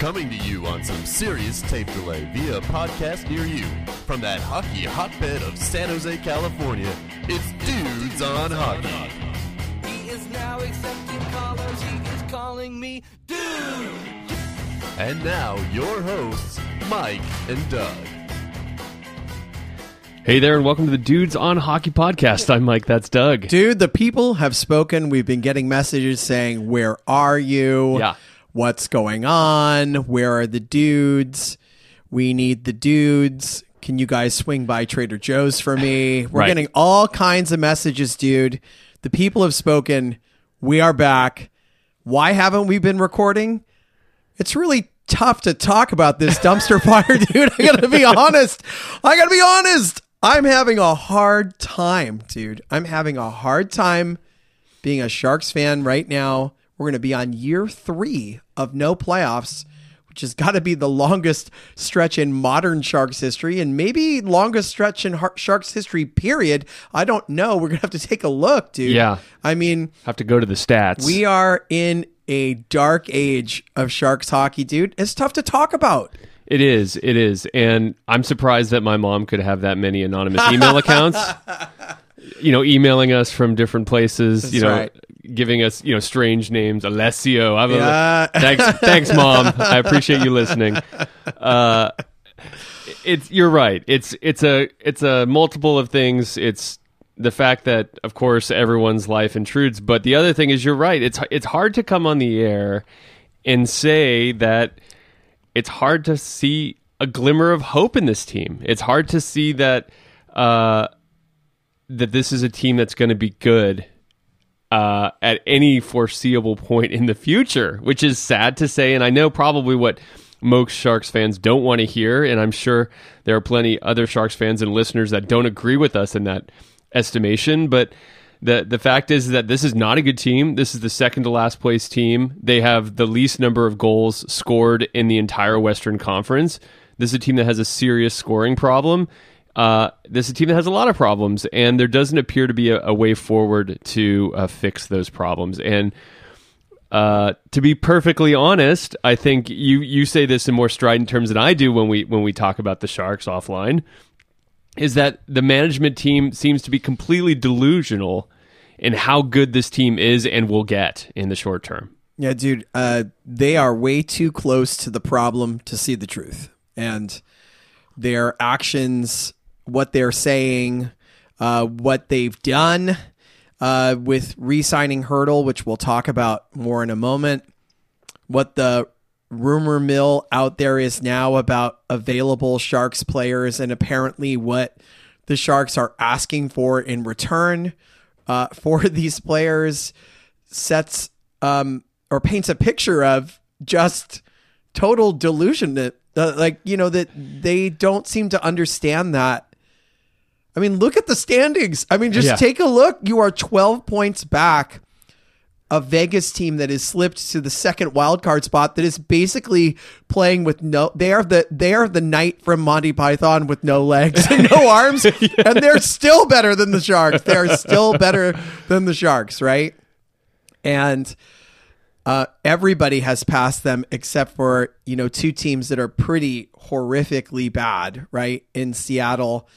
Coming to you on some serious tape delay via a podcast near you. From that hockey hotbed of San Jose, California, it's Dudes on Hockey. He is now accepting callers. He is calling me dude. And now, your hosts, Mike and Doug. Hey there, and welcome to the Dudes on Hockey podcast. I'm Mike. That's Doug. Dude, the people have spoken. We've been getting messages saying, Where are you? Yeah. What's going on? Where are the dudes? We need the dudes. Can you guys swing by Trader Joe's for me? We're Right. getting all kinds of messages, dude. The people have spoken. We are back. Why haven't we been recording? It's really tough to talk about this dumpster fire, dude. I gotta be honest. I gotta be honest. I'm having a hard time, dude. I'm having a hard time being a Sharks fan right now. We're gonna be on year three of no playoffs, which has got to be the longest stretch in modern Sharks history, and maybe longest stretch in Har- Sharks history. Period. I don't know. We're gonna have to take a look, dude. Yeah. I mean, Have to go to the stats. we are in a dark age of Sharks hockey, dude. It's tough to talk about. It is. It is. And I'm surprised that my mom could have that many anonymous email accounts. You know, emailing us from different places. you know, right. Giving us you know strange names. Alessio. A- Yeah. thanks, thanks, mom. I appreciate you listening. Uh, it's you're right. It's it's a it's a multiple of things. It's the fact that of course everyone's life intrudes, but the other thing is you're right. It's it's hard to come on the air and say that it's hard to see a glimmer of hope in this team. It's hard to see that uh, that this is a team that's going to be good uh, at any foreseeable point in the future, which is sad to say. And I know probably what most Sharks fans don't want to hear, and I'm sure there are plenty other Sharks fans and listeners that don't agree with us in that estimation. But the the fact is that this is not a good team. This is the second to last place team. They have the least number of goals scored in the entire Western Conference. This is a team that has a serious scoring problem. Uh, this is a team that has a lot of problems, and there doesn't appear to be a, a way forward to uh, fix those problems. And uh, to be perfectly honest, I think you you say this in more strident terms than I do when we when we talk about the Sharks offline. Is that the management team seems to be completely delusional in how good this team is and will get in the short term. Yeah, dude, uh, they are way too close to the problem to see the truth. And their actions, what they're saying, uh, what they've done uh, with re signing Hertl, which we'll talk about more in a moment, what the rumor mill out there is now about available Sharks players, and apparently what the Sharks are asking for in return uh, for these players sets um, or paints a picture of just total delusion that uh, like you know that they don't seem to understand that i mean look at the standings i mean just Yeah. take a look you are 12 points back a Vegas team that has slipped to the second wild card spot that is basically playing with no they are the they are the knight from Monty Python with no legs and no arms and they're still better than the Sharks. They are still better than the Sharks, right? And uh, everybody has passed them except for you know two teams that are pretty horrifically bad, right? In Seattle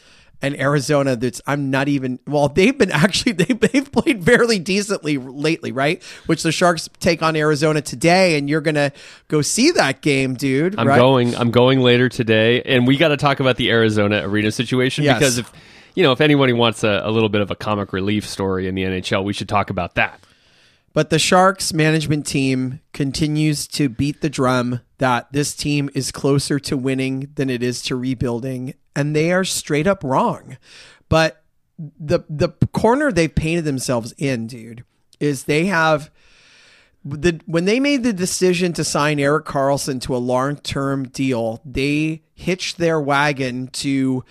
and Arizona. That's I'm not even. Well, they've been actually they they've played fairly decently lately, right? Which the Sharks take on Arizona today, and you're gonna go see that game, dude. I'm right? going. I'm going later today, and we got to talk about the Arizona arena situation Yes. because if you know if anybody wants a, a little bit of a comic relief story in the NHL, we should talk about that. But the Sharks management team continues to beat the drum that this team is closer to winning than it is to rebuilding, and they are straight up wrong. But the the corner they've painted themselves in, dude, is they have the when they made the decision to sign Erik Karlsson to a long term deal, they hitched their wagon to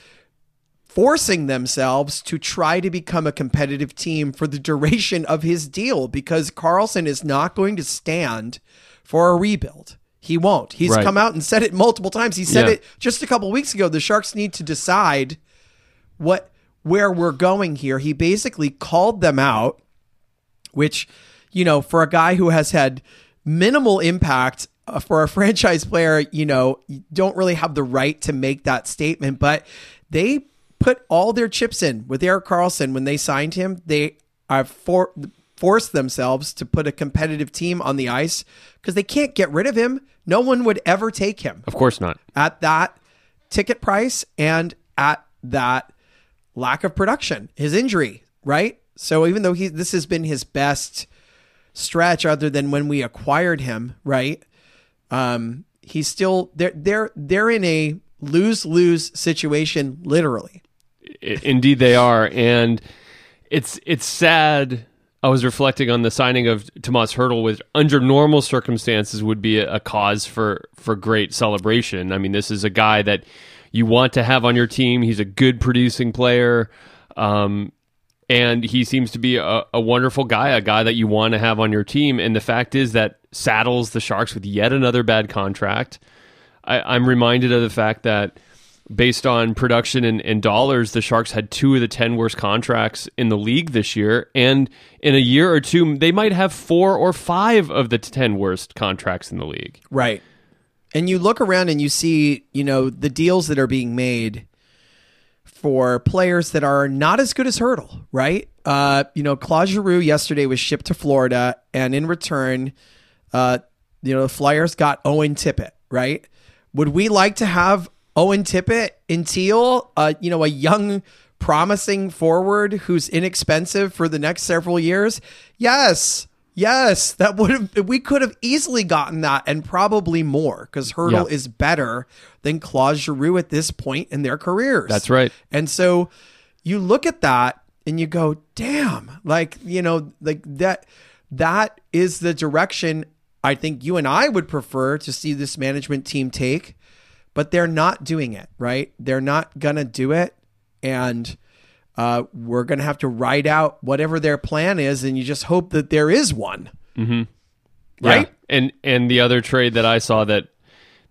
forcing themselves to try to become a competitive team for the duration of his deal because Karlsson is not going to stand for a rebuild. He won't. He's Right. come out and said it multiple times. He said Yeah. it just a couple weeks ago. The Sharks need to decide what where we're going here. He basically called them out, which, you know, for a guy who has had minimal impact uh, for a franchise player. You know, you don't really have the right to make that statement, but they put all their chips in with Erik Karlsson when they signed him. They are for forced themselves to put a competitive team on the ice because they can't get rid of him. No one would ever take him Of course not. at that ticket price and at that lack of production, his injury, right? So even though he this has been his best stretch other than when we acquired him, right? Um he's still they're they're they're in a lose-lose situation literally. Indeed, they are, and it's it's sad. I was reflecting on the signing of Tomas Hertl, which under normal circumstances would be a, cause for for great celebration. I mean, this is a guy that you want to have on your team. He's a good producing player, um, and he seems to be a, a wonderful guy, a guy that you want to have on your team. And the fact is that saddles the Sharks with yet another bad contract. I, I'm reminded of the fact that based on production and, and dollars, the Sharks had two of the 10 worst contracts in the league this year. And in a year or two, they might have four or five of the 10 worst contracts in the league. Right. And you look around and you see, you know, the deals that are being made for players that are not as good as Hertl, right? Uh, you know, Claude Giroux yesterday was shipped to Florida, and in return, uh, you know, the Flyers got Owen Tippett, right? Would we like to have Owen Tippett in Teal, uh, you know, a young, promising forward who's inexpensive for the next several years? Yes. Yes, that would have we could have easily gotten that and probably more because Hertl Yeah. is better than Claude Giroux at this point in their careers. That's right. And so you look at that and you go, damn, like, you know, like that that is the direction I think you and I would prefer to see this management team take, but they're not doing it, right? They're not gonna do it. And uh, we're gonna have to write out whatever their plan is, and you just hope that there is one. Mm-hmm. Right? Yeah. And and the other trade that I saw that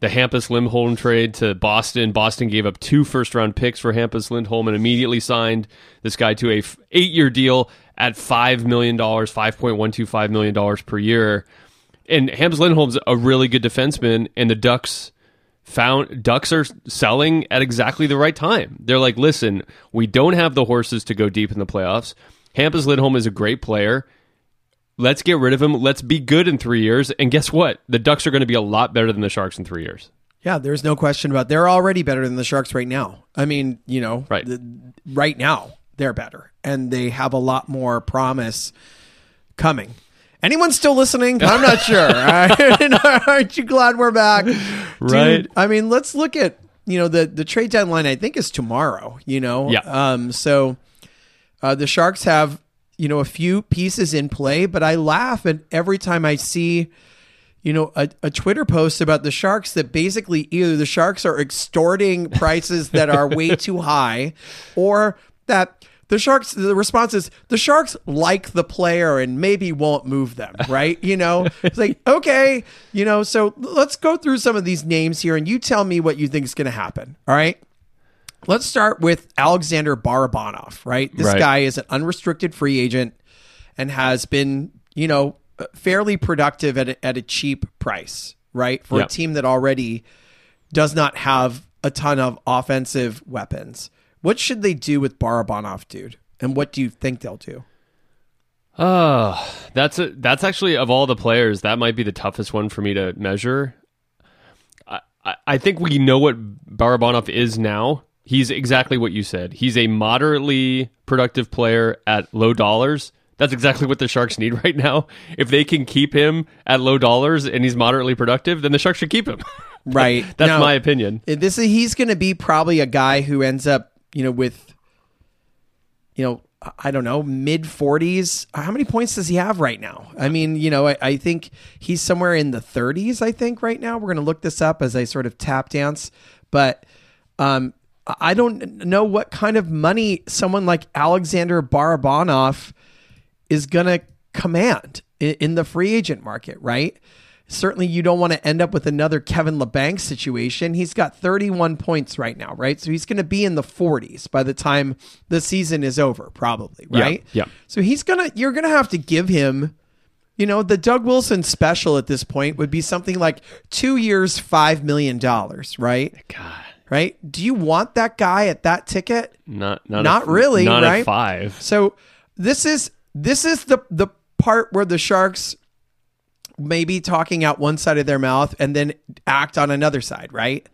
the Hampus Lindholm trade to Boston. Boston gave up two first round picks for Hampus Lindholm and immediately signed this guy to a f- eight year deal at five million dollars, five point one two five million dollars per year. And Hampus Lindholm's a really good defenseman, and the Ducks found Ducks are selling at exactly the right time. They're like, listen, we don't have the horses to go deep in the playoffs. Hampus Lindholm is a great player. Let's get rid of him. Let's be good in three years. And guess what? The Ducks are going to be a lot better than the Sharks in three years. Yeah, there's no question about. It. They're already better than the Sharks right now. I mean, you know, Right. the- right now they're better, and they have a lot more promise coming. Anyone still listening? I'm not sure. Aren't you glad we're back? Dude, Right. I mean, let's look at you know the the trade deadline. I think is tomorrow. You know. Yeah. Um. So, uh, the Sharks have you know a few pieces in play, but I laugh at every time I see you know, a, a Twitter post about the Sharks that basically either the Sharks are extorting prices that are way too high, or that the Sharks, the response is the Sharks like the player and maybe won't move them, right? You know, it's like, okay, you know, so let's go through some of these names here and you tell me what you think is going to happen. All right. Let's start with Alexander Barabanov, right? This Right. guy is an unrestricted free agent and has been, you know, fairly productive at a, at a cheap price, right? For Yeah. a team that already does not have a ton of offensive weapons. What should they do with Barabanov, dude? And what do you think they'll do? Oh, that's a, that's actually of all the players, that might be the toughest one for me to measure. I, I, I think we know what Barabanov is now. He's exactly what you said. He's a moderately productive player at low dollars. That's exactly what the Sharks need right now. If they can keep him at low dollars and he's moderately productive, then the Sharks should keep him. Right. That's Now, my opinion. This is he's going to be probably a guy who ends up, you know, with, you know, I don't know, mid forties. How many points does he have right now? I mean, you know, I, I think he's somewhere in the thirties. I think right now we're going to look this up as I sort of tap dance, but um, I don't know what kind of money someone like Alexander Barabanov is going to command in, in the free agent market, right? Certainly, you don't want to end up with another Kevin Labanc situation. He's got 31 points right now, right? So he's going to be in the 40s by the time the season is over, probably, right? yeah. So he's gonna, you're gonna have to give him, You know, the Doug Wilson special at this point would be something like two years, five million dollars, right? God, Right? Do you want that guy at that ticket? not not Not at- really, Not right? five. So this is this is the the part where the Sharks maybe talking out one side of their mouth and then act on another side, right?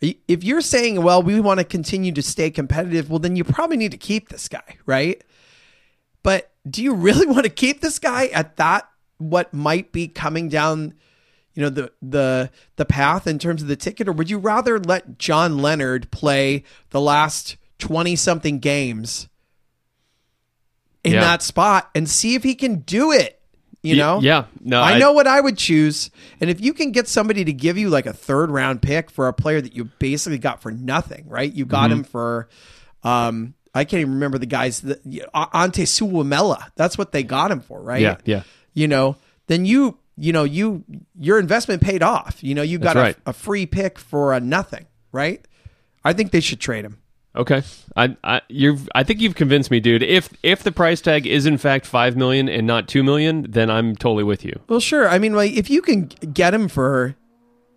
If you're saying, well, we want to continue to stay competitive, well, then you probably need to keep this guy, right? But do you really want to keep this guy at that what might be coming down, you know, the the the path in terms of the ticket, or would you rather let John Leonard play the last twenty something games in Yeah. that spot and see if he can do it? You know, yeah. No, I I- know what I would choose. And if you can get somebody to give you like a third round pick for a player that you basically got for nothing, right? You got Mm-hmm. him for, um, I can't even remember the guys uh, Antti Suomela. That's what they got him for, right? Yeah, yeah. You know, then you, you know, you your investment paid off. You know, you got That's right. a, a free pick for a nothing, right? I think they should trade him. Okay, I, I, you've, I think you've convinced me, dude. If, if the price tag is in fact five million and not two million, then I'm totally with you. Well, sure. I mean, like if you can get him for,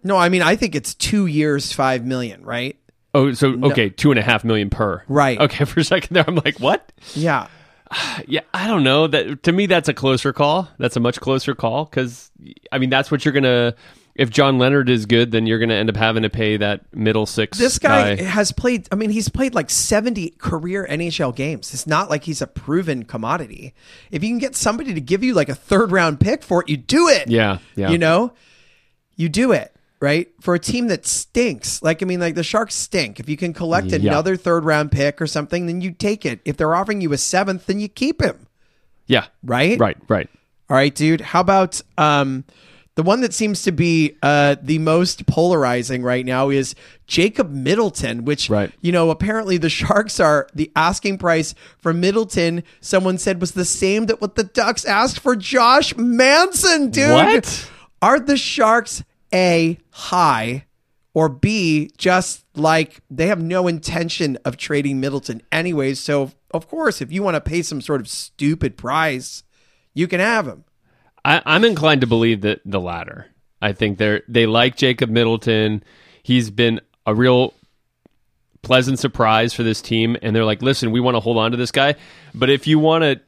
no, I mean, I think it's two years, five million, right? Oh, so okay, two and a half million per. Right. Okay, for a second there, I'm like, what? Yeah. Yeah, I don't know. That to me, that's a closer call. That's a much closer call because I mean, that's what you're gonna. If John Leonard is good, then you're gonna end up having to pay that middle six. This guy, has played. I mean, he's played like seventy career NHL games. It's not like he's a proven commodity. If you can get somebody to give you like a third round pick for it, you do it. Yeah, yeah. You know, you do it right for a team that stinks. Like I mean, like the Sharks stink. If you can collect Yeah. another third round pick or something, then you take it. If they're offering you a seventh, then you keep him. Yeah. Right. Right. Right. All right, dude. How about um, the one that seems to be uh, the most polarizing right now is Jacob Middleton, which Right. you know apparently the Sharks are the asking price for Middleton. Someone said was the same that what the Ducks asked for Josh Manson, dude. What? are the Sharks a high? Or B, just like they have no intention of trading Middleton anyways. So, of course, if you want to pay some sort of stupid price, you can have him. I, I'm inclined to believe that the latter. I think they're they like Jacob Middleton. He's been a real pleasant surprise for this team, and they're like, listen, we want to hold on to this guy, but if you want to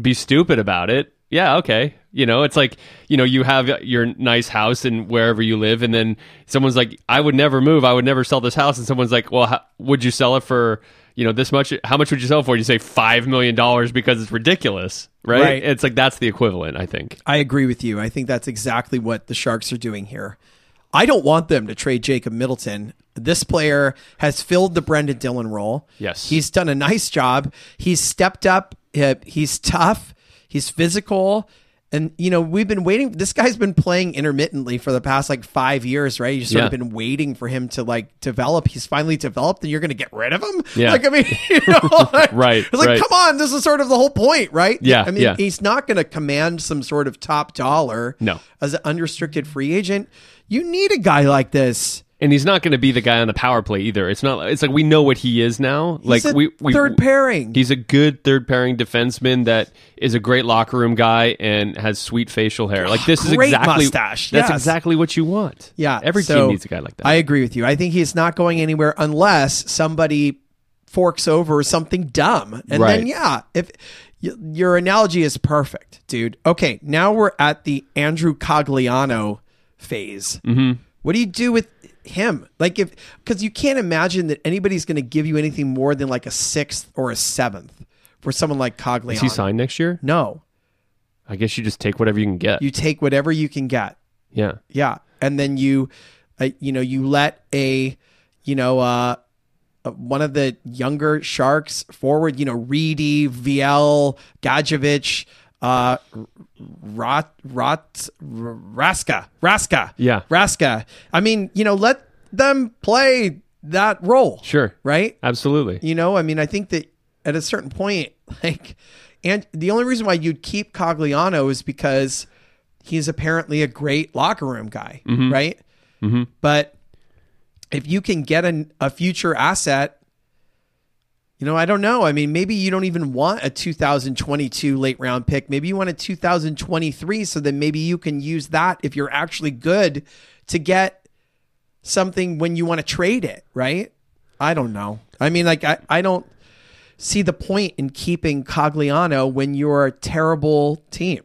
be stupid about it, yeah, okay. You know, it's like you know you have your nice house and wherever you live, and then someone's like, I would never move, I would never sell this house, and someone's like, well, how, would you sell it for? You know this much. How much would you sell it for? You say five million dollars because it's ridiculous, right? Right. It's like that's the equivalent. I think. I agree with you. I think that's exactly what the Sharks are doing here. I don't want them to trade Jacob Middleton. This player has filled the Brendan Dillon role. Yes. He's done a nice job. He's stepped up. He's tough. He's physical. And, you know, we've been waiting. This guy's been playing intermittently for the past like five years, right? You've sort of been waiting for him to like develop. He's finally developed and you're going to get rid of him? Yeah. Like, I mean, you know, like, Right, It's like, right. come on. This is sort of the whole point, right? Yeah, I mean, yeah. he's not going to command some sort of top dollar No. as an unrestricted free agent. You need a guy like this. And he's not going to be the guy on the power play either. It's not. It's like we know what he is now. like He's a we, we third pairing. He's a good third pairing defenseman that is a great locker room guy and has sweet facial hair. Like this is exactly mustache, That's yes. exactly what you want. yeah, every so team needs a guy like that. I agree with you. I think he's not going anywhere unless somebody forks over something dumb, and Right. then yeah, if your analogy is perfect, dude. Okay, now we're at the Andrew Cogliano phase. Mm-hmm. What do you do with him? Like if because you can't imagine that anybody's going to give you anything more than like a sixth or a seventh for someone like Cogliano. is he signed next year? No, I guess you just take whatever you can get. you take whatever you can get. yeah, Yeah, and then you, uh, you know, you let a, you know, uh, uh, one of the younger sharks forward. You know, Reedy, Viel, Gadjovich, uh, Rot, Rot, Raska, Raska, Yeah. Raska. I mean, you know, let them play that role. sure, right? absolutely. You know, I mean, I think that at a certain point, like, and the only reason why you'd keep Cogliano is because he's apparently a great locker room guy, right? Mm-hmm. But if you can get an, a future asset, You know, I don't know. I mean, maybe you don't even want a 2022 late round pick. Maybe you want a 2023 so then maybe you can use that if you're actually good to get something when you want to trade it, right? I don't know. I mean, like I, I don't see the point in keeping Cogliano when you're a terrible team.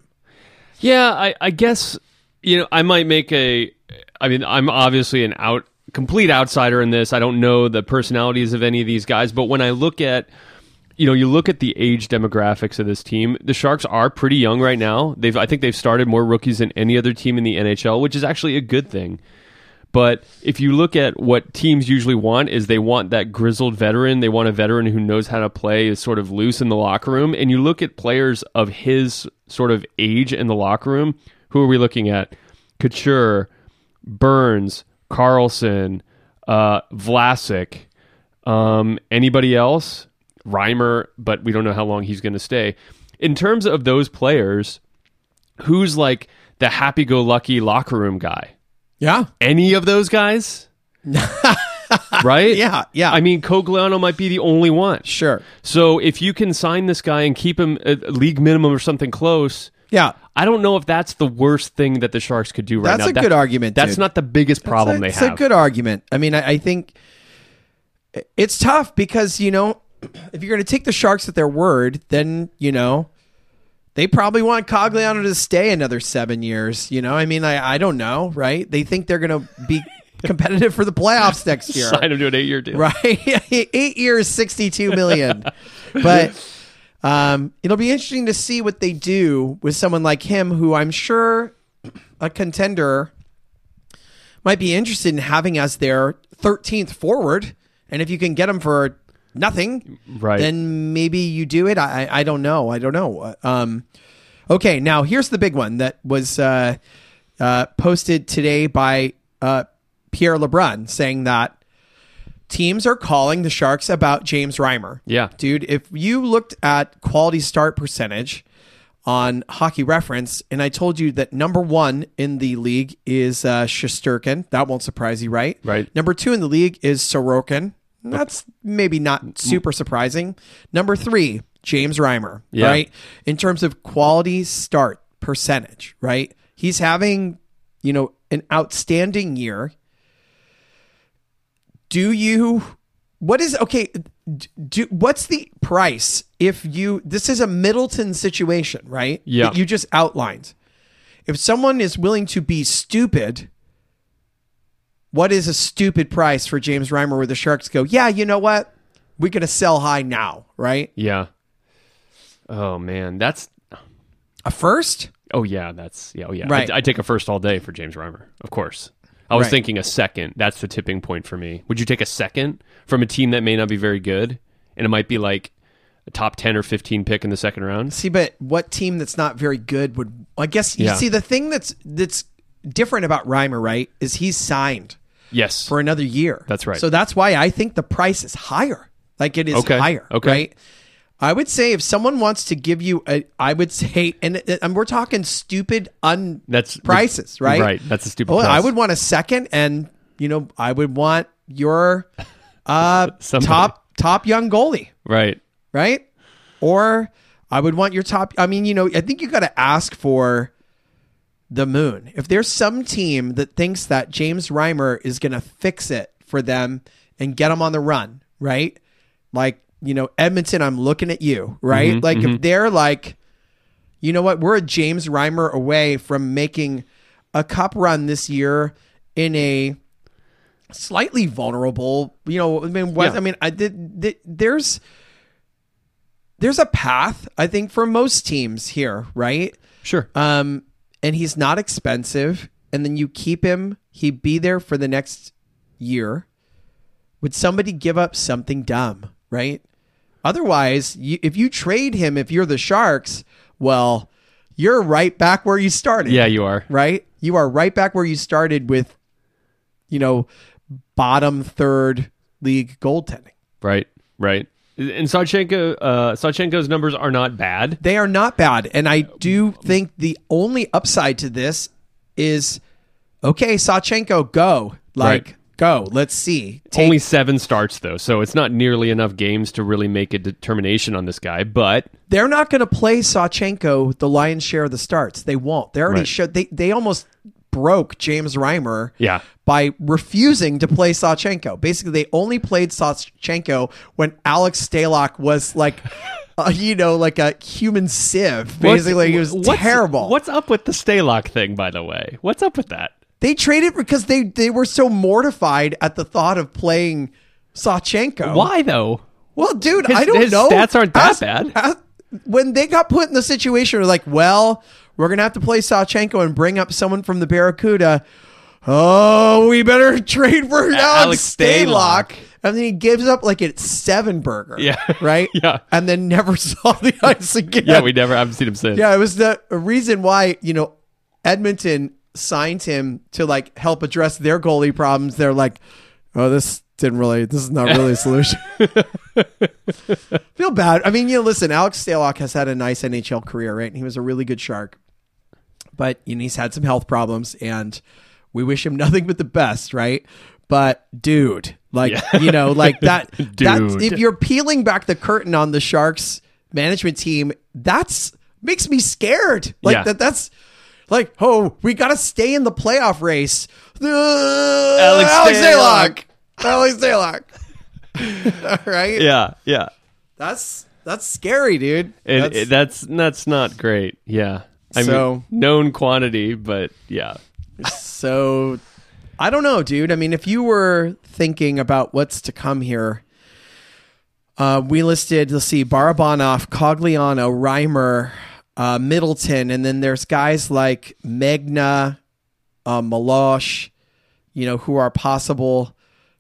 Yeah, I, I guess you know I might make a. I mean, I'm obviously an out complete outsider in this. I don't know the personalities of any of these guys, but when I look at you know, you look at the age demographics of this team. The Sharks are pretty young right now. They've I think they've started more rookies than any other team in the NHL, which is actually a good thing. But if you look at what teams usually want is they want that grizzled veteran. They want a veteran who knows how to play, is sort of loose in the locker room. And you look at players of his sort of age in the locker room. Who are we looking at? Couture, Burns, Karlsson, uh, Vlasic. Um, anybody else? Reimer, but we don't know how long he's going to stay. In terms of those players, who's like the happy-go-lucky locker room guy? Yeah. any of those guys? right? Yeah, yeah. I mean, Cogliano might be the only one. Sure. So if you can sign this guy and keep him at league minimum or something close, Yeah. I don't know if that's the worst thing that the Sharks could do right That's now. That's a That- good argument, That's dude. not the biggest problem they a, have. It's a good argument. I mean, I, I think it's tough because you know if you're going to take the Sharks at their word, then you know they probably want Cogliano to stay another seven years. You know, I mean, I I don't know, right? They think they're going to be competitive for the playoffs next year, Sign him to an eight-year deal. right? Eight years, sixty-two million. but um, it'll be interesting to see what they do with someone like him, who I'm sure a contender might be interested in having as their 13th forward. And if you can get him for nothing, Right. then maybe you do it. I, I don't know. I don't know. Um, okay, now here's the big one that was uh, uh, posted today by uh, Pierre LeBrun saying that teams are calling the Sharks about James Reimer. Yeah. Dude, if you looked at quality start percentage on Hockey Reference, and I told you that number one in the league is uh, Shesterkin, that won't surprise you, right? Right. Number two in the league is Sorokin. That's maybe not super surprising. Number three, James Reimer, Yeah. right? In terms of quality start percentage, right? He's having, you know, an outstanding year. Do you what is okay do what's the price if you this is a Middleton situation, right? Yeah. That you just outlined. If someone is willing to be stupid, what is a stupid price for James Reimer where the Sharks go, yeah, you know what? We're to sell high now, right? Yeah. Oh man, that's. A first? Oh yeah, that's yeah. Oh yeah. Right. I, I take a first all day for James Reimer, of course. I was Right. thinking a second. That's the tipping point for me. Would you take a second from a team that may not be very good, and it might be like a top ten or fifteen pick in the second round? See, but what team that's not very good would I guess you Yeah. see the thing that's that's different about Reimer, right, is he's signed Yes. for another year. That's right. So that's why I think the price is higher. Like it is Okay. higher. Okay. Right. I would say if someone wants to give you a, I would say, and, and we're talking stupid un That's prices, right? Right. That's a stupid. Well, I would want a second, and you know, I would want your uh, top top young goalie, Right. right? Or I would want your top. I mean, you know, I think you got to ask for the moon. If there's some team that thinks that James Reimer is going to fix it for them and get them on the run, right? Like, you know, Edmonton, I'm looking at you, right? like, if they're like, you know what, we're a James Reimer away from making a cup run this year in a slightly vulnerable, you know, I mean, what, Yeah. I mean, I did, did there's, there's a path, I think, for most teams here, right? Sure. Um, and he's not expensive. And then you keep him, he'd be there for the next year. Would somebody give up something dumb, right? Otherwise, you, if you trade him, if you're the Sharks, well, you're right back where you started. yeah, you are. Right? You are right back where you started with, you know, bottom third league goaltending. Right. Right. And Sawchenko, uh, Sawchenko's numbers are not bad. They are not bad. And I do think the only upside to this is okay, Sawchenko, go. Like, Right. Go. Let's see. Take- Only seven starts though, so it's not nearly enough games to really make a determination on this guy. But they're not going to play Sawchenko the lion's share of the starts. They won't. They already Right. showed. They they almost broke James Reimer. Yeah. By refusing to play Sawchenko. Basically, they only played Sawchenko when Alex Stalock was like, uh, you know, like a human sieve. Basically, he was what's- terrible. What's up with the Stalock thing, by the way? What's up with that? They traded because they they were so mortified at the thought of playing Sawchenko. Why though? Well, dude, His- I don't his know. stats aren't that As- bad. as- when they got put in the situation, they're like, well, we're gonna have to play Sawchenko and bring up someone from the Barracuda. Oh, we better trade for Alex, Alex Stalock. Stalock. And then he gives up like a seven burger. Yeah. Right? Yeah. And then never saw the ice again. Yeah, we never haven't seen him since. Yeah, it was the reason why, you know, Edmonton signed him to like help address their goalie problems. They're like, oh, this didn't really, this is not really a solution. Feel bad. I mean, you know, listen, Alex Stalock has had a nice NHL career, right? And he was a really good shark. But, you know, he's had some health problems and we wish him nothing but the best, right? But dude, like, you know, like that, that Dude. if you're peeling back the curtain on the Sharks management team, that's makes me scared. Like Yeah. that that's like, oh, we got to stay in the playoff race. Uh, Alex. Stalock. Alex Stalock. All right. yeah, yeah. That's that's scary, dude. And That's- that's, that's that's not great. Yeah, I So- mean known quantity, but yeah, so I don't know, dude. I mean, if you were thinking about what's to come here, uh, we listed, let's see, Barabanov, Cogliano, Reimer, uh, Middleton, and then there's guys like Megna, uh, Meloche, you know, who are possible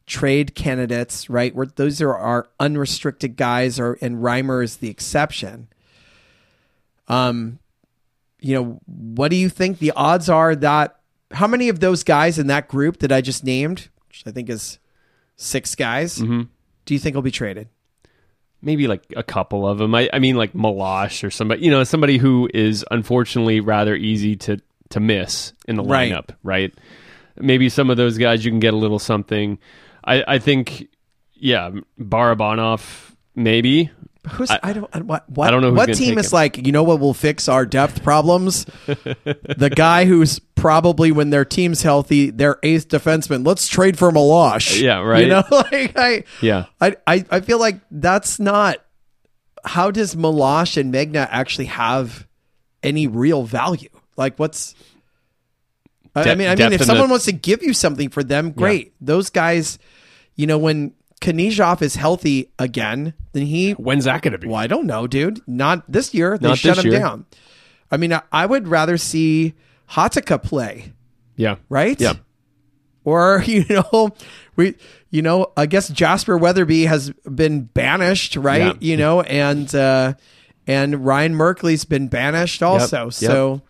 trade candidates, right? Where those are our unrestricted guys, or and Reimer is the exception. Um, you know, what do you think the odds are that how many of those guys in that group that I just named, which I think is six guys, Mm-hmm. do you think will be traded? Maybe like a couple of them. I, I mean, like Meloche or somebody, you know, somebody who is unfortunately rather easy to to miss in the Right. lineup, right? Maybe some of those guys you can get a little something. I I think, yeah, Barabanov maybe. Who's I, don't I, what what, I don't know who's what team is him. like you know what will fix our depth problems the guy who's probably when their team's healthy their eighth defenseman let's trade for Meloche Yeah, right. you know like I Yeah. I, I I feel like that's not how does Meloche and Megna actually have any real value like what's I, I mean I mean if someone the- wants to give you something for them great those guys you know when Knyzhov is healthy again then he When's that going to be? well, I don't know, dude. Not this year. They Not shut this him year. down. I mean, I, I would rather see Hatakka play, Yeah. right? Yeah. Or you know, we, you know, I guess Jasper Weatherby has been banished, right? Yeah. You know, and uh, and Ryan Merkley's been banished also. Yep. So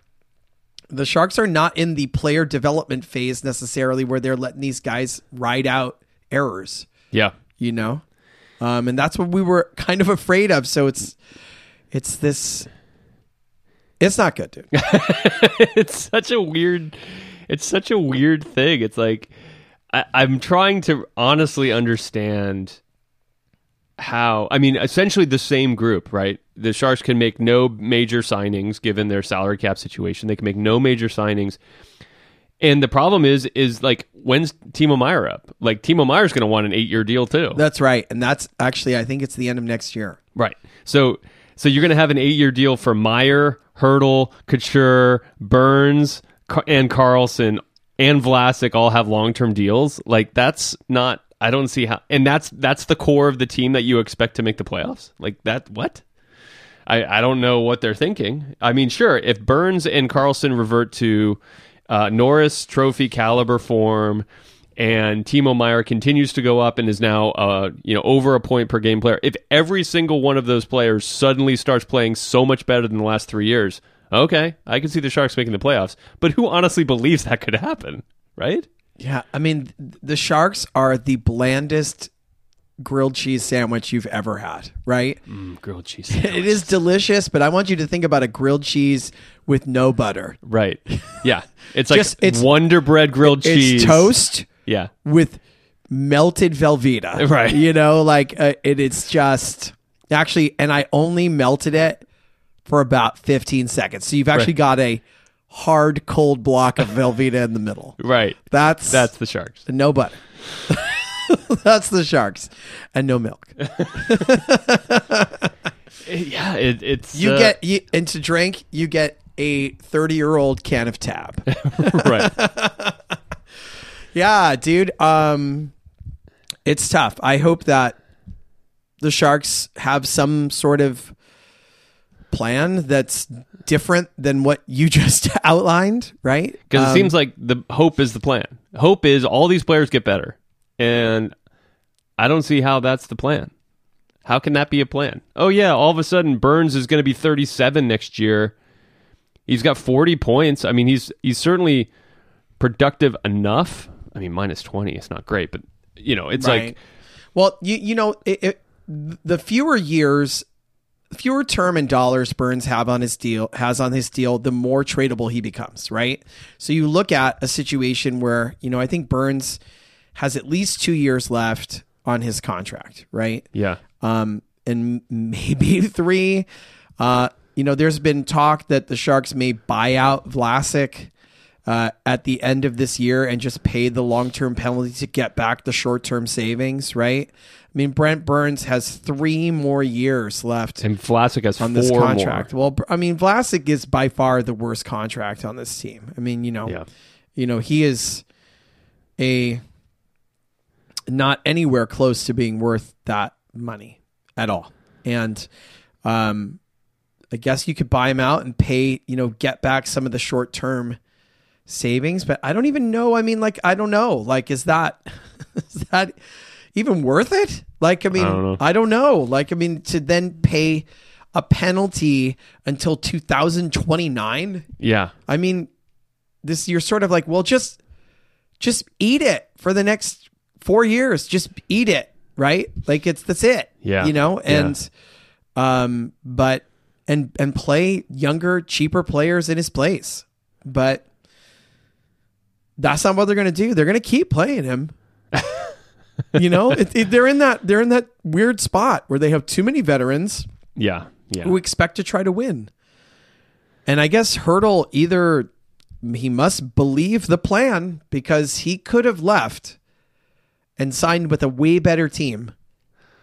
the Sharks are not in the player development phase necessarily, where they're letting these guys ride out errors Yeah. you know um, and that's what we were kind of afraid of so it's it's this it's not good dude. It's such a weird it's such a weird thing. It's like I, i'm trying to honestly understand how i mean essentially the same group right? The sharks can make no major signings given their salary cap situation. They can make no major signings. And the problem is is like when's timo meier up? Like timo meier's going to want an eight year deal too. That's right. And that's actually i think it's the end of next year. Right. So so you're going to have an eight year deal for Meier, Hertl, Couture, Burns, and Karlsson and Vlasic all have long term deals. Like that's not. I don't see how. And that's that's the core of the team that you expect to make the playoffs. Like that. What? I I don't know what they're thinking. I mean, sure, if Burns and Karlsson revert to uh, Norris Trophy caliber form. And Timo Meier continues to go up and is now, uh, you know, over a point per game player. If every single one of those players suddenly starts playing so much better than the last three years, okay, I can see the Sharks making the playoffs. But who honestly believes that could happen, right? yeah i mean the sharks are the blandest grilled cheese sandwich you've ever had right grilled cheese. it is delicious but i want you to think about a grilled cheese with no butter right. Yeah, it's like Just- it's- Wonder Bread grilled cheese. it's toast Yeah, with melted Velveeta. Right. You know, like uh, it, it's just actually, and I only melted it for about 15 seconds. So you've actually Right. got a hard, cold block of Velveeta in the middle. Right. That's That's the Sharks. no butter. That's the sharks, and no milk. Yeah, it, it's You uh, get you, and to drink, you get a thirty-year-old can of Tab. right. Yeah, dude. Um, it's tough. I hope that the Sharks have some sort of plan that's different than what you just outlined, right? Because Um, it seems like the hope is the plan. Hope is all these players get better, and I don't see how that's the plan. How can that be a plan? Oh yeah, all of a sudden Burns is going to be 37 next year. He's got 40 points. I mean, he's he's certainly productive enough. I mean, minus 20 is not great, but you know, it's Right. like well, you you know, it, it, the fewer years, fewer term and dollars Burns have on his deal has on his deal, the more tradable he becomes, right? So you look at a situation where you know I think Burns has at least two years left on his contract, right? yeah, um, and maybe three. Uh, you know, there's been talk that the Sharks may buy out Vlasic uh, at the end of this year and just pay the long term penalty to get back the short term savings, right? I mean, Brent Burns has three more years left and Vlasic has on this contract. more. Well, I mean, Vlasic is by far the worst contract on this team. I mean, you know, Yeah. you know, he is a not anywhere close to being worth that money at all. And um I guess you could buy him out and pay, you know, get back some of the short term savings, but I don't even know. I mean, like, I don't know. Like, is that is that even worth it? Like, I mean, don't know. I don't know. Like, I mean, to then pay a penalty until 2029. Yeah, I mean, this you're sort of like, well, just just eat it for the next four years. Just eat it, right? Like it's that's it. Yeah. you know, Yeah. and um, but and and play younger, cheaper players in his place, but that's not what they're going to do. They're going to keep playing him. you know, it, it- they're in that they're in that weird spot where they have too many veterans yeah, yeah. who expect to try to win. And I guess Hertl either he must believe the plan because he could have left and signed with a way better team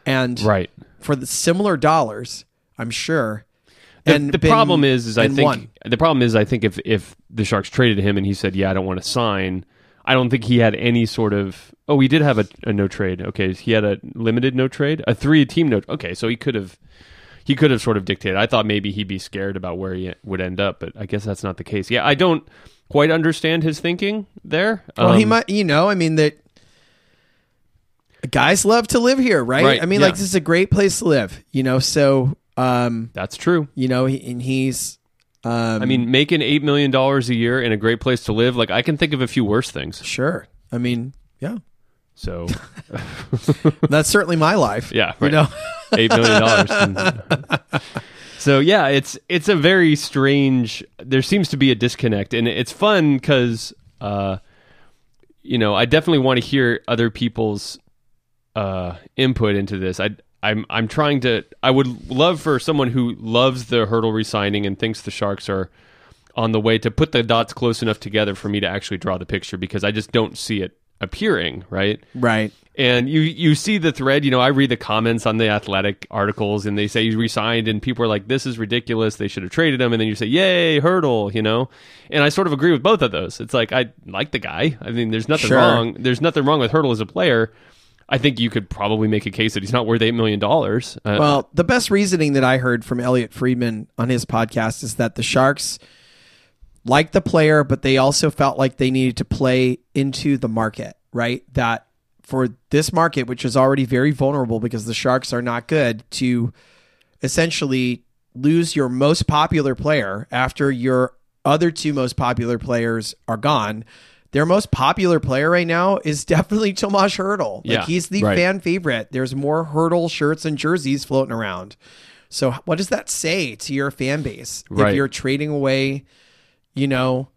and right. for the similar dollars, I'm sure. The, and the been- problem is, is I think won. the problem is I think if if the Sharks traded him and he said, "Yeah, I don't want to sign," I don't think he had any sort of. Oh, he did have a, a no trade. Okay, he had a limited no trade, a three team no. Okay, so he could have he could have sort of dictated. I thought maybe he'd be scared about where he would end up, but I guess that's not the case. Yeah, I don't quite understand his thinking there. Well, he Um, might, you know, I mean that guys love to live here, right? Right, I mean, yeah. like this is a great place to live, you know. So, um, That's true. you know, he, and he's, um, I mean, making eight million dollars a year in a great place to live, like I can think of a few worse things. sure. I mean, yeah, So that's certainly my life. Yeah, you right. know. eight million dollars. so yeah, it's it's a very strange. There seems to be a disconnect, and it's fun because uh, you know I definitely want to hear other people's uh, input into this. I I'm I'm trying to. I would love for someone who loves the hertl resigning and thinks the Sharks are on the way to put the dots close enough together for me to actually draw the picture because I just don't see it appearing right Right. and you you see the thread you know i read the comments on the athletic articles and they say he resigned and people are like this is ridiculous they should have traded him and then you say yay hertl you know and i sort of agree with both of those it's like i like the guy i mean there's nothing Sure. wrong there's nothing wrong with hertl as a player i think you could probably make a case that he's not worth eight million dollars uh, Well, the best reasoning that I heard from Elliotte Friedman on his podcast is that the Sharks liked the player, but they also felt like they needed to play into the market, right? That for this market, which is already very vulnerable because the Sharks are not good, to essentially lose your most popular player after your other two most popular players are gone. Their most popular player right now is definitely Tomas Hertl. Like Yeah, he's the right. fan favorite. There's more Hertl shirts and jerseys floating around. So what does that say to your fan base Right. if you're trading away, you know,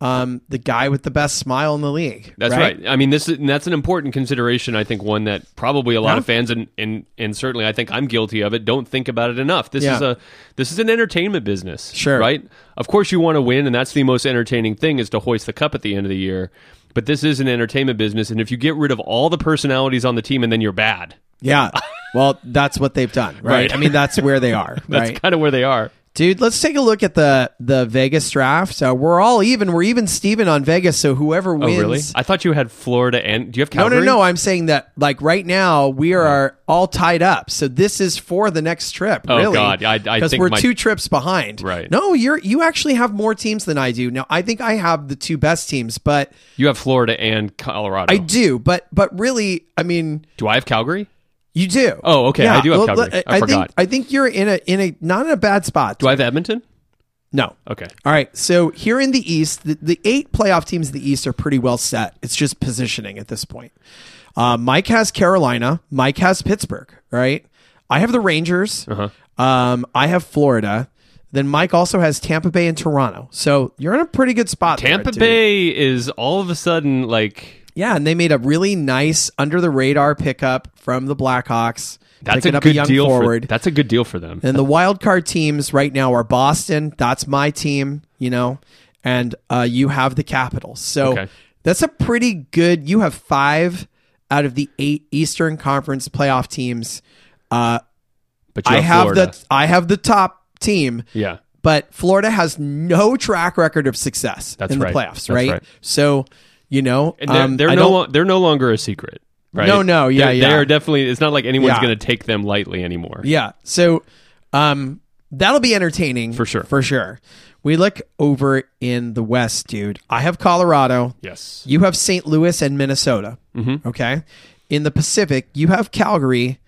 um, the guy with the best smile in the league. That's right. I mean, this is, and that's an important consideration. I think one that probably a lot Yeah. of fans and, and and certainly I think I'm guilty of it. Don't think about it enough. This is a this is an entertainment business. Sure. right? Of course, you want to win, and that's the most entertaining thing is to hoist the cup at the end of the year. But this is an entertainment business, and if you get rid of all the personalities on the team, and then you're bad. Yeah. Well, that's what they've done, right? Right. I mean, that's where they are, That's right? kind of where they are. Dude, let's take a look at the the Vegas draft. Uh, we're all even. We're even Steven on Vegas. So whoever wins. Oh, really? I thought you had Florida and do you have no, Calgary? no, no. I'm saying that like right now we are all tied up. So this is for the next trip. Oh, really? God. I- I because think we're my- two trips behind. Right. No, you're you actually have more teams than I do. Now I think I have the two best teams, but You have Florida and Colorado. I do. But but really, I mean, do I have Calgary? You do. Oh, okay. I do have Calgary. I think forgot. I think you're in a in a not in a bad spot. Do I have Edmonton? no. Okay. All right. So here in the East, the, the eight playoff teams in the East are pretty well set. It's just positioning at this point. Uh, Mike has Carolina. Mike has Pittsburgh. Right. I have the Rangers. Uh-huh. Um, I have Florida. Then Mike also has Tampa Bay and Toronto. So you're in a pretty good spot. Tampa dude. Bay is all of a sudden like Yeah, and they made a really nice under the radar pickup from the Blackhawks. that's a good young deal forward. for that's a good deal for them. And the wild card teams right now are Boston. That's my team, you know, and uh, you have the Capitals. So Okay. that's a pretty good. You have five out of the eight Eastern Conference playoff teams. Uh, But you I have Florida. the I have the top team, yeah. but Florida has no track record of success That's in the right. playoffs, That's right? right. So you know, And they're, um, they're no lo- they're no longer a secret. Right? No, no, yeah, They're- yeah. They are definitely. It's not like anyone's Yeah. going to take them lightly anymore. Yeah. So um that'll be entertaining For sure. For sure. We look over in the West, dude. I have Colorado. Yes. You have St. Louis and Minnesota. Mm-hmm. Okay. In the Pacific, you have Calgary,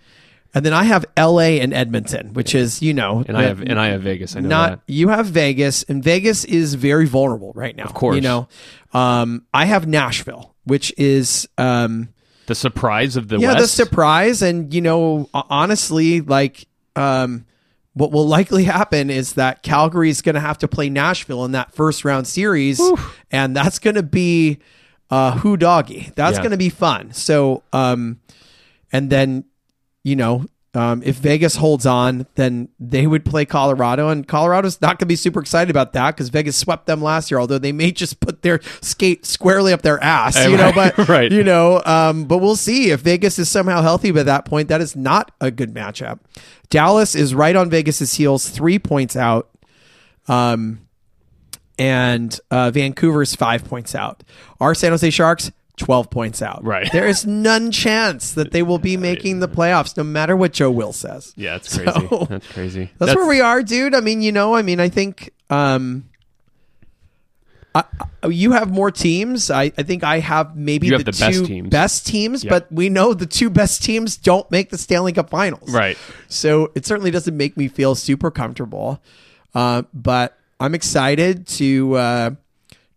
and then I have LA and Edmonton, which is, you know, And I have and I have Vegas. I know not that. you have Vegas, and Vegas is very vulnerable right now. Of course. You know. Um, I have Nashville, which is um The surprise of the yeah, West. the surprise, and you know, honestly, like, um, what will likely happen is that Calgary is going to have to play Nashville in that first round series, and that's going to be uh, who doggy. That's Yeah. going to be fun. So, um, and then, you know. Um, if Vegas holds on, then they would play Colorado, and Colorado's not going to be super excited about that because Vegas swept them last year. Although they may just put their skate squarely up their ass, you know. But right. you know, um, but we'll see if Vegas is somehow healthy by that point. That is not a good matchup. Dallas is right on Vegas's heels, three points out. Um, and uh, Vancouver's five points out. Our San Jose Sharks, 12 points out. Right. There is none chance that they will be making the playoffs, no matter what Joe Will says. yeah, it's crazy. So- that's crazy. That's, where we are, dude. I mean, you know, I mean, I think um, I, I- you have more teams. I, I think I have maybe You have the, the best two teams. best teams, but we know the two best teams don't make the Stanley Cup Finals. Right. So it certainly doesn't make me feel super comfortable. Uh, but I'm excited to uh,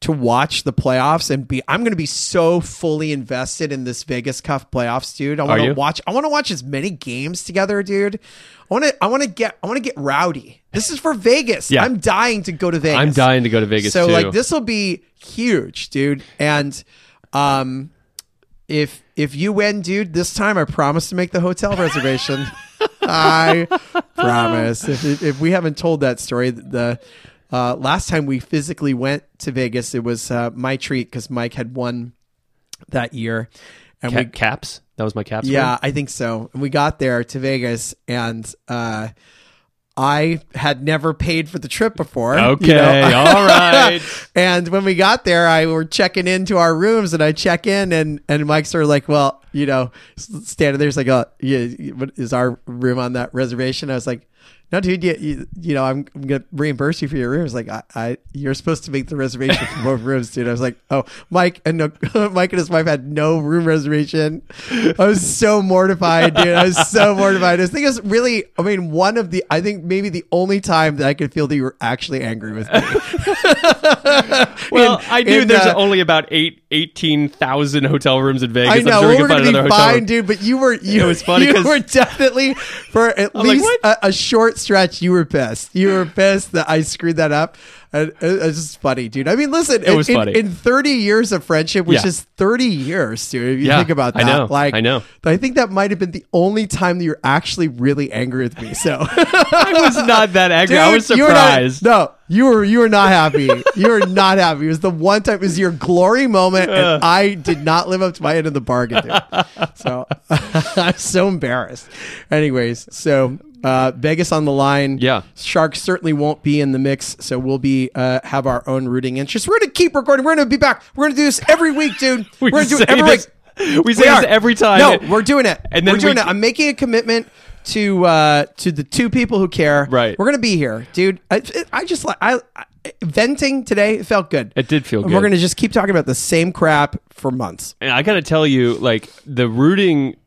to watch the playoffs and be. I'm going to be so fully invested in this Vegas Cup playoffs, dude. I want to watch. I want to watch as many games together, dude. I want to. I want to get. I want to get rowdy. This is for Vegas. Yeah. I'm dying to go to Vegas. I'm dying to go to Vegas So too. like this will be huge, dude. And um, if if you win, dude, this time I promise to make the hotel reservation. I promise. If, if we haven't told that story, the uh, last time we physically went to Vegas, it was uh, my treat because Mike had won that year, and Ca- we caps. That was my caps. yeah, one? I think so. And we got there to Vegas, and uh, I had never paid for the trip before. you Okay. know? all right. and when we got there, I were checking into our rooms, and I check in, and and Mike's sort of like, well, you know, standing there, he's like, oh, yeah, what is our room on that reservation? I was like. No, dude, you, you, you know, I'm, I'm gonna reimburse you for your rooms. Like, I, I, you're supposed to make the reservation for both rooms, dude. I was like, oh, Mike and no, Mike and his wife had no room reservation. I was so mortified, dude. I was so mortified. I think it was really, I mean, one of the, I think maybe the only time that I could feel that you were actually angry with me. Well, I knew there's uh, only about eight, 18,000 hotel rooms in Vegas. I know I'm sure we we're can find gonna be another hotel fine, room. dude. But you were you, It was funny You were definitely for at I'm least "What?" a, a short stretch. You were pissed. You were pissed that I screwed that up. And it's just funny, dude. I mean, listen, It was in, funny. in 30 years of friendship, which Yeah. is 30 years, dude. If you Yeah, think about that. I know, like, I know. I think that might have been the only time that you're actually really angry with me. So, I was not that angry. I was Dude, were not- surprised. no, you were you were not happy. you were not happy. It was the one time. It was your glory moment, and I did not live up to my end of the bargain. Dude. So I'm so embarrassed. Anyways, so uh, Vegas on the line. Yeah. Sharks certainly won't be in the mix, so we'll be uh, have our own rooting interest. We're gonna keep recording. We're gonna be back. We're gonna do this every week, dude. We are gonna do it every this- week. we say this every time. No, we're doing it. And then we're doing we- it. I'm making a commitment to uh to the two people who care. Right. We're gonna be here, dude. I, I just like I, I venting today. It felt good. It did feel good. We're gonna just keep talking about the same crap for months. And I got to tell you, like the rooting,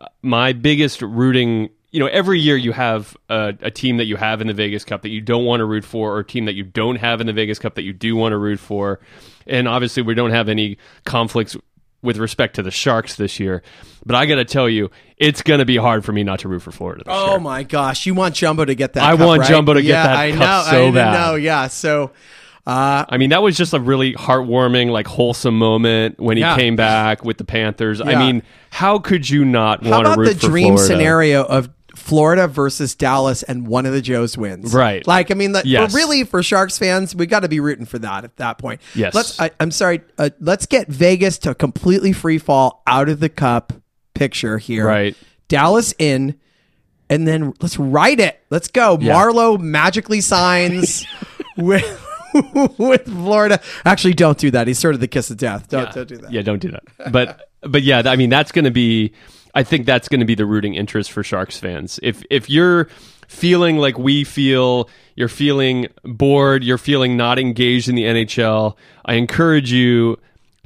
uh, my biggest rooting. You know, every year you have a, a team that you have in the Vegas Cup that you don't want to root for, or a team that you don't have in the Vegas Cup that you do want to root for. And obviously, we don't have any conflicts with respect to the Sharks this year. But I got to tell you, it's going to be hard for me not to root for Florida this Oh year. my gosh, you want Jumbo to get that? I cup, want right? Jumbo to get that I cup know, so I bad. know. Yeah. So. Uh, I mean, that was just a really heartwarming, like wholesome moment when he Yeah. came back with the Panthers. I mean, how could you not want to root for Florida? How about the dream scenario of Florida versus Dallas and one of the Joes wins? Right. Like, I mean, like, Yes. really for Sharks fans, we got to be rooting for that at that point. Yes. Let's. I, I'm sorry. Uh, let's get Vegas to completely free fall out of the cup picture here. Right. Dallas in. And then let's write it. Let's go. Yeah. Marleau magically signs with with Florida. Actually, don't do that. He's sort of the kiss of death. Don't, don't do that. Yeah, don't do that. But but yeah, I mean that's going to be I think that's going to be the rooting interest for Sharks fans. If if you're feeling like we feel, you're feeling bored, you're feeling not engaged in the NHL, I encourage you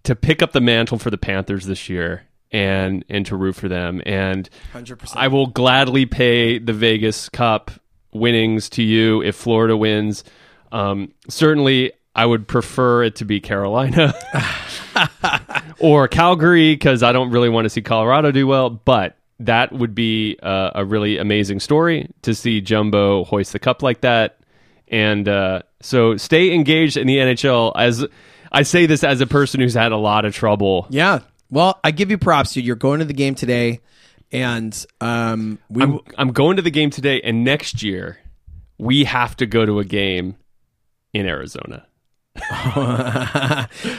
to pick up the mantle for the Panthers this year and and to root for them and 100%. I will gladly pay the Vegas Cup winnings to you if Florida wins. Um, certainly, I would prefer it to be Carolina or Calgary because I don't really want to see Colorado do well. But that would be uh, a really amazing story to see Jumbo hoist the cup like that. And uh, so, stay engaged in the NHL. As I say this as a person who's had a lot of trouble Yeah. Well, I give you props, dude. You're going to the game today, and um, we. I'm, I'm going to the game today, and next year we have to go to a game in Arizona.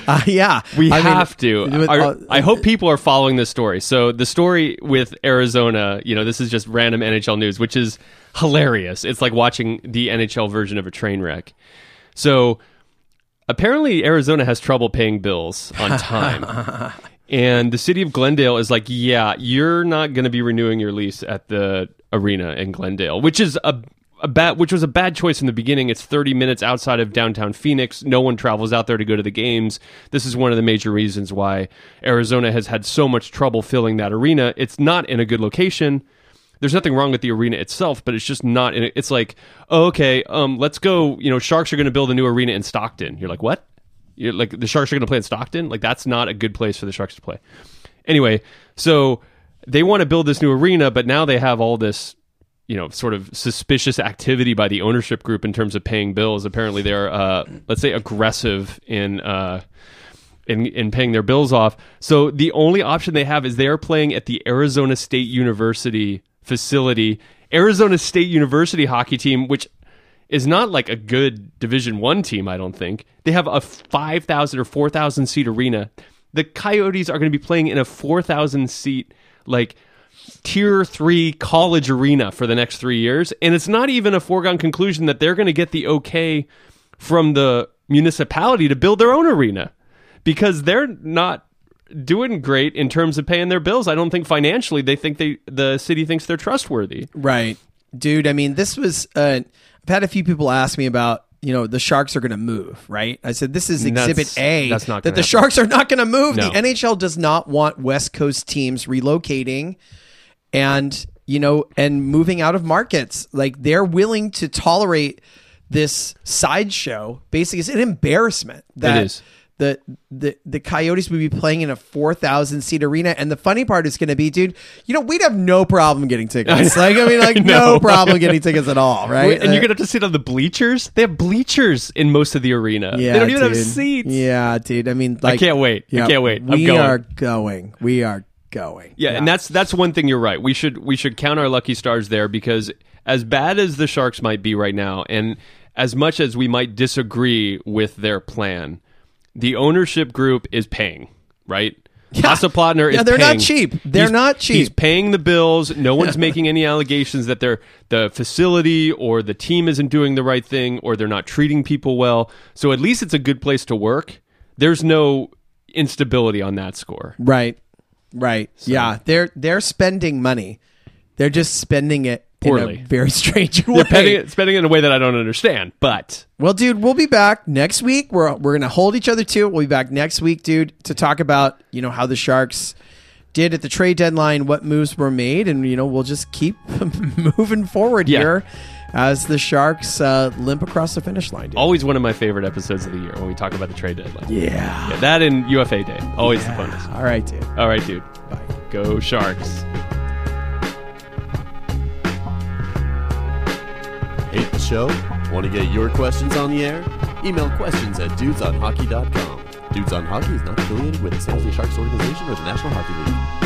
uh, yeah, We I mean, have to. Are- uh, I hope people are following this story. So the story with Arizona, you know, this is just random NHL news, which is hilarious. It's like watching the NHL version of a train wreck. So apparently Arizona has trouble paying bills on time. and the city of Glendale is like, yeah, you're not going to be renewing your lease at the arena in Glendale, which is a a bad which was a bad choice in the beginning. It's 30 minutes outside of downtown Phoenix. No one travels out there to go to the games. This is one of the major reasons why Arizona has had so much trouble filling that arena. It's not in a good location there's nothing wrong with the arena itself, but it's just not. In it. It's like, oh, okay, um, let's go. You know, Sharks are going to build a new arena in Stockton. You're like, what? You're like the Sharks are going to play in Stockton? Like that's not a good place for the Sharks to play. Anyway, so they want to build this new arena, but now they have all this, you know, sort of suspicious activity by the ownership group in terms of paying bills. Apparently, they're, uh, let's say, aggressive in. Uh, in, in paying their bills off. So the only option they have is they are playing at the Arizona State University facility. Arizona State University hockey team, which is not like a good Division One team, I don't think. They have a five thousand or four thousand seat arena. The Coyotes are going to be playing in a four thousand seat like tier three college arena for the next three years, and it's not even a foregone conclusion that they're going to get the okay from the municipality to build their own arena because they're not doing great in terms of paying their bills. I don't think financially they think they the city thinks they're trustworthy. Right. Dude, I mean, this was, uh, I've had a few people ask me about, you know, the Sharks are going to move, right? I said, this is That's- exhibit A. that's not That the happen. Sharks are not going to move. No. The NHL does not want West Coast teams relocating and, you know, and moving out of markets. Like they're willing to tolerate this sideshow. Basically, it's an embarrassment that, It is. the the the Coyotes would be playing in a four thousand seat arena, and the funny part is going to be, dude, you know, we'd have no problem getting tickets. like, I mean, like, know. no problem getting tickets at all, right? And you're Uh, gonna have to sit on the bleachers. They have bleachers in most of the arena. yeah, they don't even have dude. seats. Yeah, dude. I mean, like, i can't wait. I can't wait. I'm We going. are going. We are going. Yeah, and that's that's one thing you're right. We should we should count our lucky stars there because as bad as the Sharks might be right now, and as much as we might disagree with their plan, the ownership group is paying, right? Yeah. Hasso Plattner Yeah, is they're not cheap. They're He's- not cheap. He's paying the bills. No one's making any allegations that they're the facility or the team isn't doing the right thing or they're not treating people well. So at least it's a good place to work. There's no instability on that score. Right. Right. Yeah. They're they're spending money. They're just spending it Poorly. in a very strange way. They're spending it, spending it in a way that I don't understand, but Well, dude, we'll be back next week. We're we're gonna hold each other to it. We'll be back next week, dude, to talk about you know how the Sharks did at the trade deadline, what moves were made, and you know we'll just keep moving forward Yeah. here as the Sharks uh, limp across the finish line. Dude. always one of my favorite episodes of the year when we talk about the trade deadline. yeah. Yeah, that and UFA day, always the funnest. All right, dude. All right, dude, Bye. go Sharks. Hate the show? Want to get your questions on the air? Email questions at dudesonhockey.com. Dudes on Hockey is not affiliated with the San Jose Sharks organization or the National Hockey League.